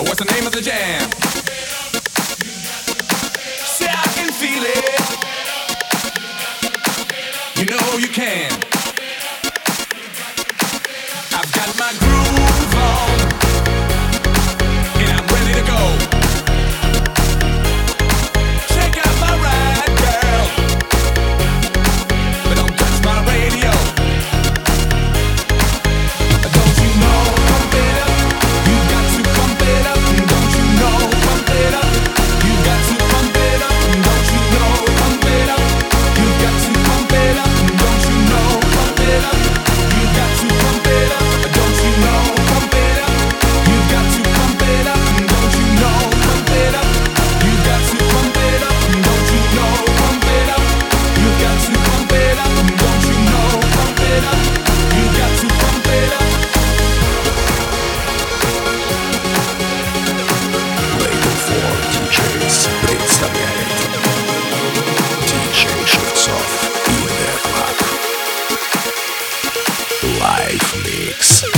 What's the name of the jam? Live Mix.